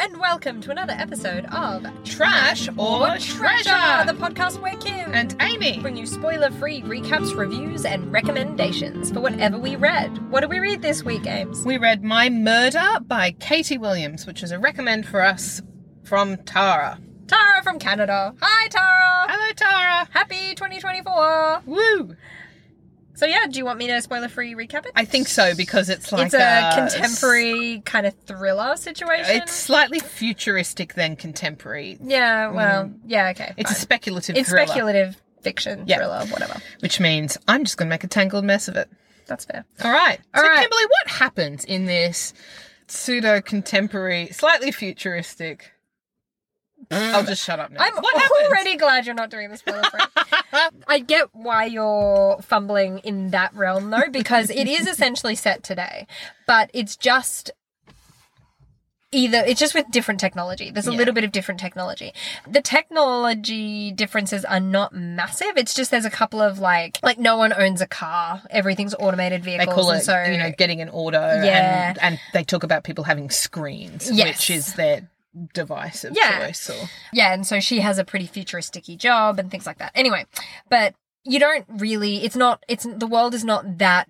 and welcome to another episode of Trash or Treasure. the podcast where Kim And Aimee. bring you spoiler-free recaps, reviews, and recommendations for whatever we read. What did we read this week, Ames? We read My Murder by Katie Williams, which is a recommend for us from Tara. Tara from Canada. Hi, Tara. Hello, Tara. Happy 2024. Woo! So yeah, do you want me to spoiler-free recap it? I think so because it's like it's a contemporary kind of thriller situation. It's slightly futuristic than contemporary. yeah, mm. well, yeah, okay. It's a fine. speculative it's thriller, speculative fiction, Yeah. thriller, whatever. which means I'm just going to make a tangled mess of it. That's fair. All right. All so, right. Kimberly, what happens in this pseudo contemporary, slightly futuristic? I'll just shut up now. I'm what happens? already glad you're not doing this spoiler free. I get why you're fumbling in that realm though, because it is essentially set today, but it's just either it's just with different technology. There's a Yeah. little bit of different technology. The technology differences are not massive. It's just there's a couple of like like no one owns a car. Everything's automated vehicles They call and it, so you know, getting an auto. Yeah. And, and they talk about people having screens, Yes. which is their device of Yeah. choice. Or, Yeah, and so she has a pretty futuristic job and things like that. Anyway, but you don't really it's not it's the world is not that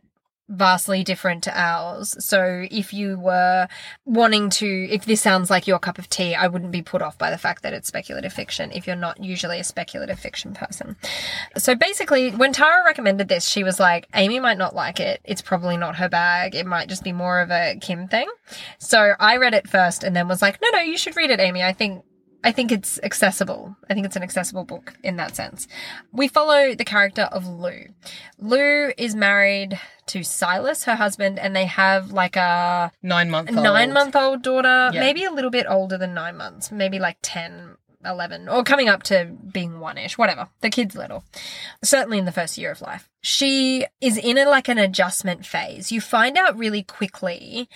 vastly different to ours. So if you were wanting to if this sounds like your cup of tea, I wouldn't be put off by the fact that it's speculative fiction if you're not usually a speculative fiction person. So basically, when Tara recommended this, she was like, Aimee might not like it. It's probably not her bag. It might just be more of a Kim thing. So I read it first and then was like, no, no, you should read it, Aimee. I think I think it's accessible. I think it's an accessible book in that sense. We follow the character of Lou. Lou is married to Silas, her husband, and they have like a nine month nine month old daughter, Yeah. maybe a little bit older than nine months, maybe like 10, 11, or coming up to being one ish, whatever. The kid's little. Certainly in the first year of life. She is in a like an adjustment phase. You find out really quickly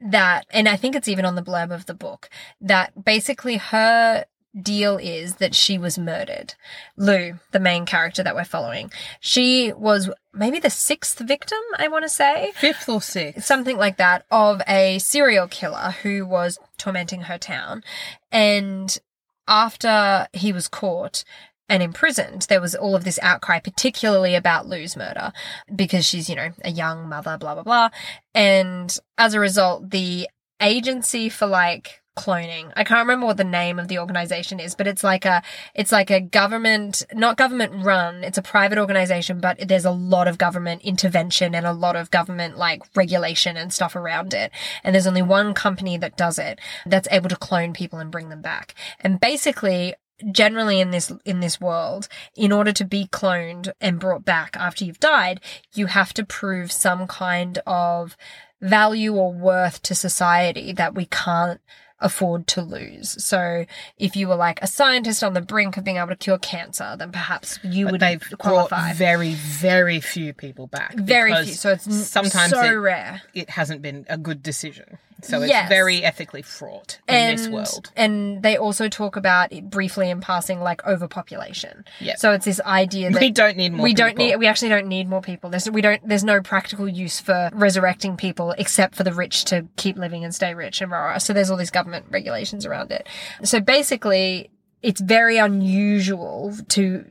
that, and I think it's even on the blurb of the book, that basically her deal is that she was murdered. Lou, the main character that we're following, she was maybe the sixth victim, I want to say Fifth or sixth. something like that of a serial killer who was tormenting her town and after he was caught and imprisoned there was all of this outcry particularly about Lou's murder because she's you know a young mother blah blah blah. And as a result the agency for like cloning i can't remember what the name of the organization is but it's like a it's like a government not government run it's a private organization but there's a lot of government intervention and a lot of government like regulation and stuff around it. And there's only one company that does it that's able to clone people and bring them back. And basically generally in this in this world in order to be cloned and brought back after you've died you have to prove some kind of value or worth to society that we can't afford to lose. So if you were like a scientist on the brink of being able to cure cancer, then perhaps you But would they've qualify. very, very few people back. Very few. So it's sometimes so it, rare. it hasn't been a good decision. So it's Yes. very ethically fraught in and, this world. And they also talk about it briefly in passing like overpopulation. Yeah. So it's this idea that We don't need more we don't people. need we actually don't need more people. There's we don't there's no practical use for resurrecting people except for the rich to keep living and stay rich and rah. So there's all these government regulations around it. So basically it's very unusual to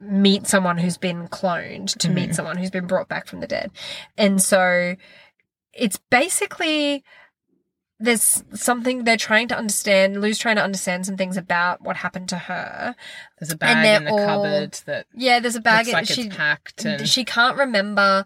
meet someone who's been cloned to meet mm. someone who's been brought back from the dead. And so it's basically there's something they're trying to understand. Lou's trying to understand some things about what happened to her. There's a bag in the all- cupboard that Yeah, there's a bag. looks like she packed. And she can't remember.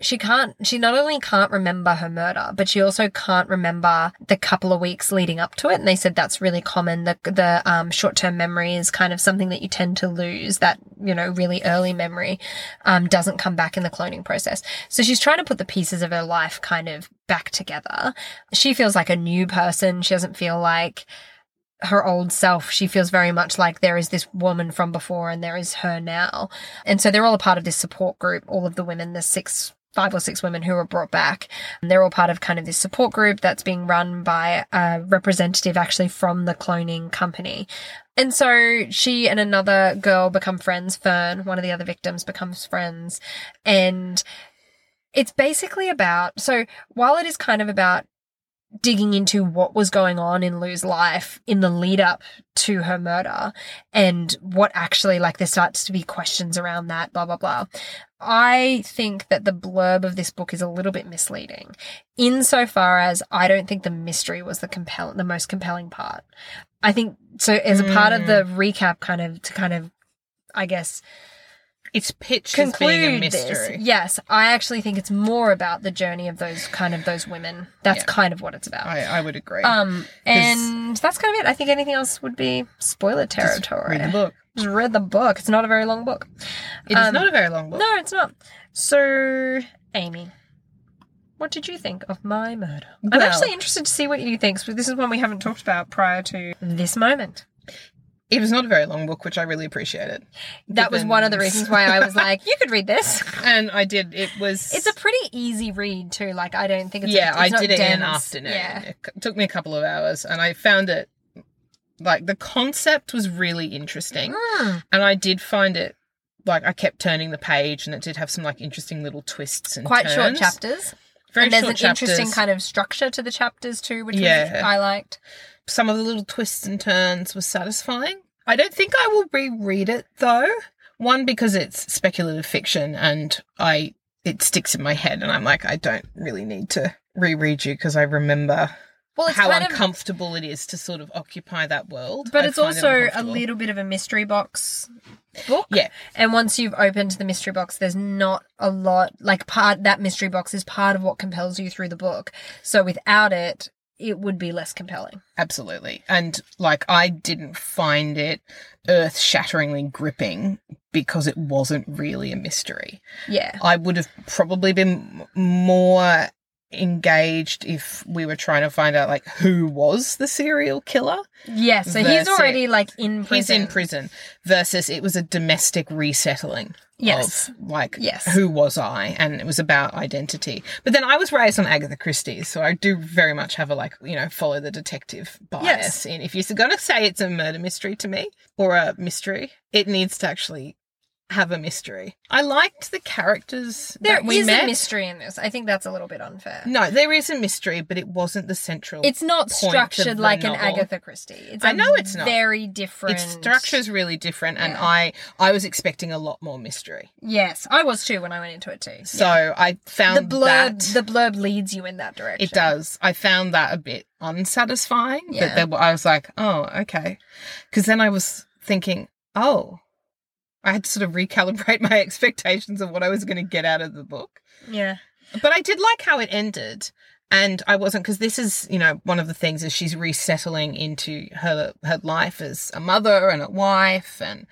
She can't. She not only can't remember her murder, but she also can't remember the couple of weeks leading up to it. And they said that's really common. The the um, short term memory is kind of something that you tend to lose. That you know really early memory um, doesn't come back in the cloning process. So she's trying to put the pieces of her life kind of back together. She feels like a new person. She doesn't feel like her old self. She feels very much like there is this woman from before and there is her now. And so they're all a part of this support group, all of the women, the six five or six women who were brought back. And they're all part of kind of this support group that's being run by a representative actually from the cloning company. And so she and another girl become friends. Fern, one of the other victims, becomes friends. And it's basically about, so while it is kind of about digging into what was going on in Lou's life in the lead up to her murder and what actually like there starts to be questions around that blah blah blah. I think that the blurb of this book is a little bit misleading insofar as i don't think the mystery was the compelling the most compelling part. I think so as a part of the mm. recap kind of to kind of i guess It's pitched as being a mystery. this yes i actually think it's more about the journey of those kind of those women that's Yeah. kind of what it's about I, I would agree. um, and that's kind of it. I think anything else would be spoiler territory. Read the book. Just read the book. It's not a very long book. It is Um, not a very long book. No, it's not. So, Aimee, what did you think of my murder? I'm actually interested to see what you think. So this is one we haven't talked about prior to this moment. It was not a very long book, which I really appreciated. That was one of the reasons why I was like, you could read this. And I did. It was. It's a pretty easy read too. Like I don't think it's yeah, it's I not did it in an afternoon. Yeah, It took me a couple of hours, and I found it like the concept was really interesting, Mm. and I did find it like I kept turning the page, and it did have some like interesting little twists and quite short chapters. Very and there's short an chapters. interesting kind of structure to the chapters too, which Yeah. I liked. Some of the little twists and turns was satisfying. I don't think I will reread it though. One because it's speculative fiction, and I it sticks in my head, and I'm like I don't really need to reread you because I remember Well, how kind of uncomfortable it is to sort of occupy that world. But I it's find it also a little bit of a mystery box book. Yeah. And once you've opened the mystery box, there's not a lot like part that mystery box is part of what compels you through the book. So without it, it would be less compelling. Absolutely. And like I didn't find it earth shatteringly gripping because it wasn't really a mystery. Yeah. I would have probably been more engaged if we were trying to find out like who was the serial killer. Yeah. So he's already like in prison. He's in prison versus it was a domestic resettling. Yes. Of, like Yes. who was I? And it was about identity. But then I was raised on Agatha Christie, so I do very much have a like, you know, follow the detective bias. Yes. And if you're gonna say it's a murder mystery to me or a mystery, it needs to actually have a mystery. I liked the characters There we is met. a mystery in this. I think that's a little bit unfair. No, there is a mystery, but it wasn't the central. It's not structured like an. Agatha Christie. It's I know it's not. Very different. its structure is really different, and I I was expecting a lot more mystery. Yes, I was too when I went into it too. So I found the blurb, that the blurb leads you in that direction. it does. I found that a bit unsatisfying. Yeah. That there, I was like, oh, okay, because then I was thinking, oh, I had to sort of recalibrate my expectations of what I was going to get out of the book. Yeah. But I did like how it ended. And I wasn't because this is, you know, one of the things is she's resettling into her her life as a mother and a wife, and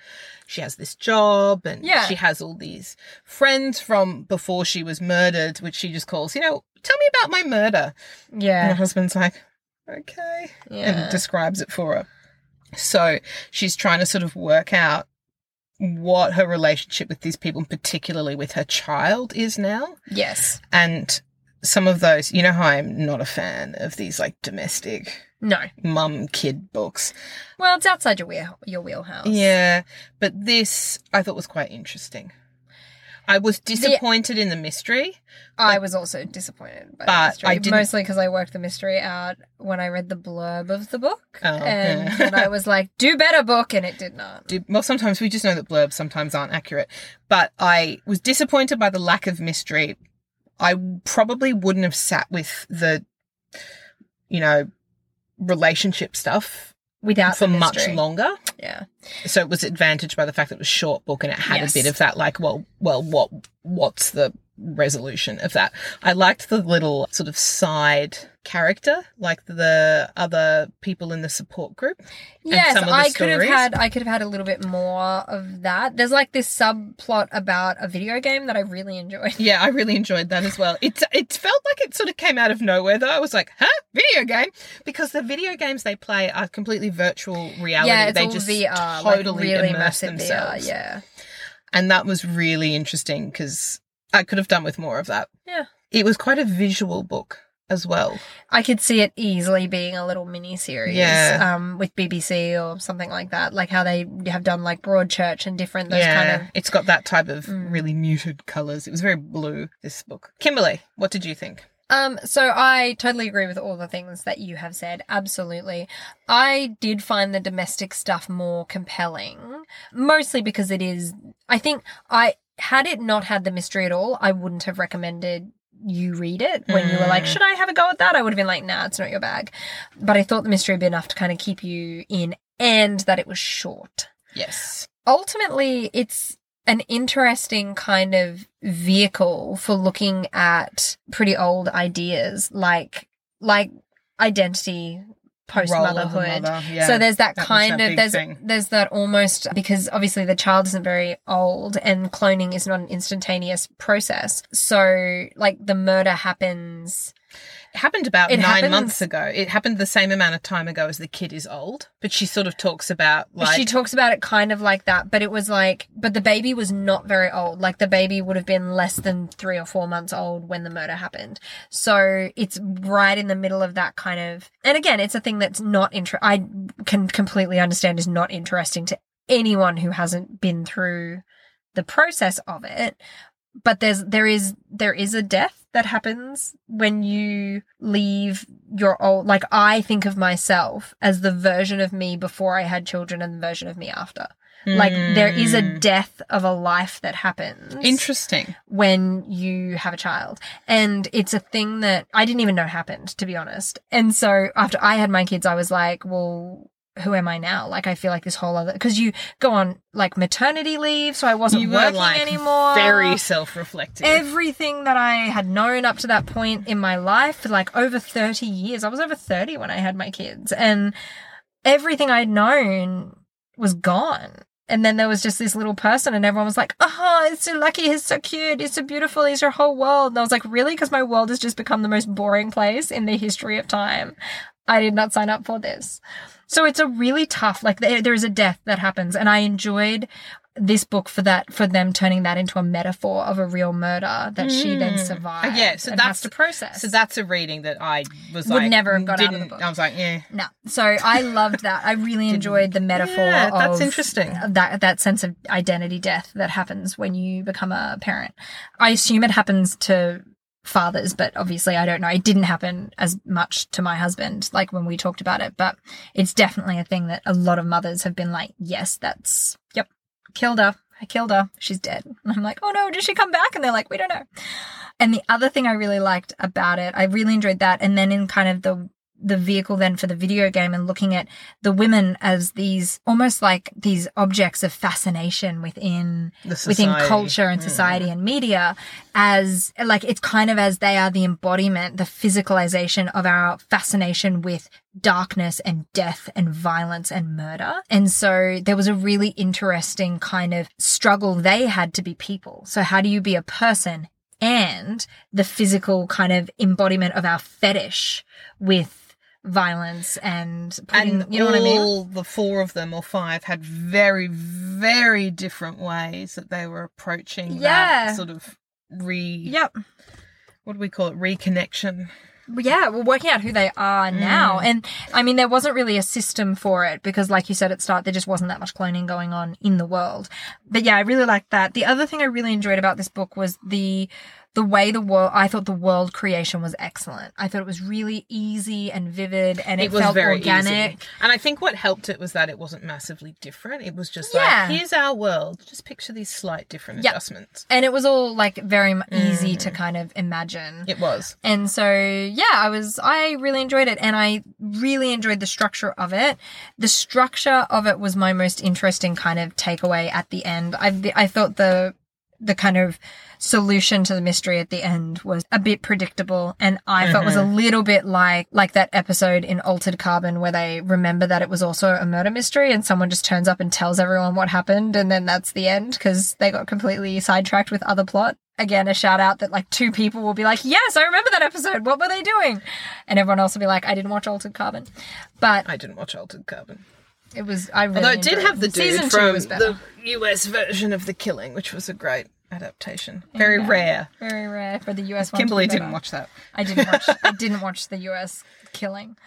she has this job, and Yeah. she has all these friends from before she was murdered, which she just calls, you know, tell me about my murder. Yeah, and her husband's like, okay, Yeah. and describes it for her. So she's trying to sort of work out what her relationship with these people, particularly with her child, is now. yes. And some of those, you know how I'm not a fan of these like domestic No. mum kid books. Well, it's outside your wheel, your wheelhouse. Yeah, but this I thought was quite interesting. I was disappointed in the mystery. I was also disappointed by But the mystery, I didn't- mostly because I worked the mystery out when I read the blurb of the book, Oh, and yeah. then I was like, "Do better, book," and it did not. Do- Well, sometimes we just know that blurbs sometimes aren't accurate. But I was disappointed by the lack of mystery. I probably wouldn't have sat with the, you know, relationship stuff Without for the much mystery. longer. Yeah. so it was advantaged by the fact that it was short book and it had Yes. a bit of that like well well what what's the resolution of that i liked the little sort of side character like the other people in the support group Yes, some of the I could have had I could have had a little bit more of that. There's like this subplot about a video game that I really enjoyed. yeah i really enjoyed that as well it it felt it sort of came out of nowhere though i was like huh video game because the video games they play are completely virtual reality yeah, it's they all just VR, totally like really immerse themselves VR. Yeah, and that was really interesting because I could have done with more of that. Yeah. It was quite a visual book as well. I could see it easily being a little mini series, Yeah. um, with BBC or something like that, like how they have done like Broadchurch and different those yeah, kind of. it's got that type of Mm. really muted colours. It was very blue. This book, Kimberly, what did you think? Um, so I totally agree with all the things that you have said. Absolutely. I did find the domestic stuff more compelling, mostly because it is, I think I, had it not had the mystery at all, I wouldn't have recommended you read it when you were like, Mm. should I have a go at that? I would have been like, nah, it's not your bag. But I thought the mystery would be enough to kind of keep you in and that it was short. Yes. Ultimately, it's an interesting kind of vehicle for looking at pretty old ideas like like identity post Role of the motherhood mother, yeah. so there's that, That kind that of there's thing. there's that almost because obviously the child isn't very old and cloning is not an instantaneous process. So like the murder happens It happened about It nine happens- months ago. It happened the same amount of time ago as the kid is old, but she sort of talks about like she talks about it kind of like that, but it was like but the baby was not very old. Like the baby would have been less than 3 or 4 months old when the murder happened. So it's right in the middle of that kind of and again, it's a thing that's not inter- I can completely understand is not interesting to anyone who hasn't been through the process of it but there's there is there is a death that happens when you leave your old like i think of myself as the version of me before i had children and the version of me after like there is a Mm. death of a life that happens interesting. when you have a child. And it's a thing that I didn't even know happened, to be honest. And so after I had my kids, I was like, well, who am I now? Like, I feel like this whole other, cause you go on like maternity leave. So I wasn't You working like anymore. very self-reflective. Everything that I had known up to that point in my life for like over 30 years, I was over 30 when I had my kids, and everything I'd known was gone. And then there was just this little person, and everyone was like, Oh, it's so lucky. He's so cute. He's so beautiful. He's your whole world. And I was like, Really? Because my world has just become the most boring place in the history of time. I did not sign up for this. So it's a really tough, like, there, is a death that happens. And I enjoyed this book for that, for them turning that into a metaphor of a real murder that she then Mm. survives. Uh, yeah, so that's- the process. So that's a reading that I was Would like never have got out of the book. I was like, yeah. No. So I loved that. I really enjoyed the metaphor Yeah, that's interesting. that that sense of identity death that happens when you become a parent. I assume it happens to fathers, but obviously I don't know. It didn't happen as much to my husband like when we talked about it, but it's definitely a thing that a lot of mothers have been like, "Yes, that's yep. Killed her. I killed her. She's dead." And I'm like, "Oh no, did she come back?" And they're like, "We don't know." And the other thing I really liked about it, I really enjoyed that. And then in kind of the the vehicle then for the video game and looking at the women as these almost like these objects of fascination within within culture and Mm. society and media as like it's kind of as they are the embodiment the physicalization of our fascination with darkness and death and violence and murder. And so there was a really interesting kind of struggle they had to be people. So how do you be a person and the physical kind of embodiment of our fetish with violence and putting, and you know what I mean? all the four of them or five had very, very different ways that they were approaching Yeah. that sort of re. Yep. What do we call it? Reconnection. yeah, we're working out who they are now. Mm. And I mean, there wasn't really a system for it because, like you said at the start, there just wasn't that much cloning going on in the world. But yeah, I really liked that. The other thing I really enjoyed about this book was the the way the world. I thought the world creation was excellent. I thought it was really easy and vivid, and it, was felt very organic. easy. And I think what helped it was that it wasn't massively different. It was just Yeah. like, here's our world. Just picture these slight different Yep. adjustments. And it was all like very easy Mm. to kind of imagine. It was. And so, yeah, I was, I really enjoyed it and I really enjoyed the structure of it. The structure of it was my most interesting kind of takeaway at the end. I, I thought the, the kind of solution to the mystery at the end was a bit predictable and I felt was a mm-hmm. little bit like like that episode in Altered Carbon where they remember that it was also a murder mystery and someone just turns up and tells everyone what happened and then that's the end because they got completely sidetracked with other plot. Again, a shout out that like two people will be like, "Yes, I remember that episode. What were they doing?" And everyone else will be like, "I didn't watch Altered Carbon." But I didn't watch Altered Carbon. It was I really Although it did have the dude Season two from was better. the US version of The Killing, which was a great adaptation. Very Yeah. rare. Very rare for the US one. to Kimberly be didn't watch that. I didn't watch. I didn't watch the US killing.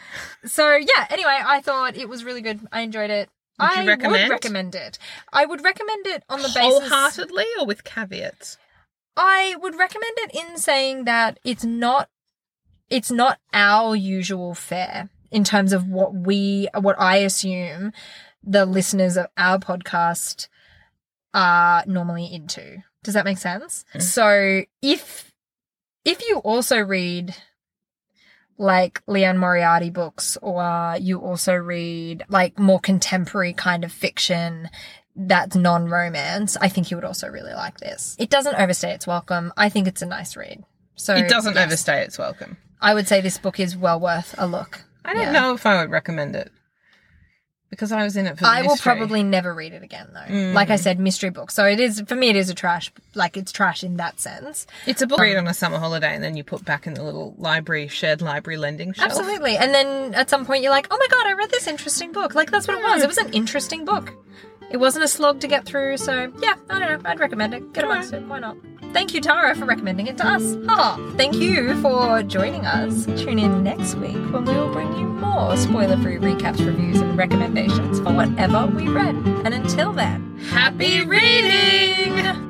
So yeah. Anyway, I thought it was really good. I enjoyed it. Would you I recommend? would recommend it. I would recommend it on the basis. Wholeheartedly or with caveats? I would recommend it in saying that it's not it's not our usual fare in terms of what we, what I assume the listeners of our podcast are normally into. Does that make sense? Mm. So if, if you also read like Liane Moriarty books or you also read like more contemporary kind of fiction that's non-romance, I think you would also really like this. It doesn't overstay its welcome. I think it's a nice read. So It doesn't yes, overstay its welcome. I would say this book is well worth a look. I don't Yeah. know if I would recommend it because I was in it for the I will probably never read it again though. Mm. Like I said, mystery book. So it is for me. It is a trash. Like it's trash in that sense. It's a book read on a summer holiday and then you put back in the little library, shared library lending shelf. Absolutely. And then at some point you're like, oh my god, I read this interesting book. Like that's what it was. It was an interesting book. It wasn't a slog to get through. So yeah, I don't know. I'd recommend it. Get amongst it. Why not? Thank you, Tara, for recommending it to us. Ha! Thank you for joining us. Tune in next week when we will bring you more spoiler-free recaps, reviews, and recommendations for whatever we read. And until then, happy reading!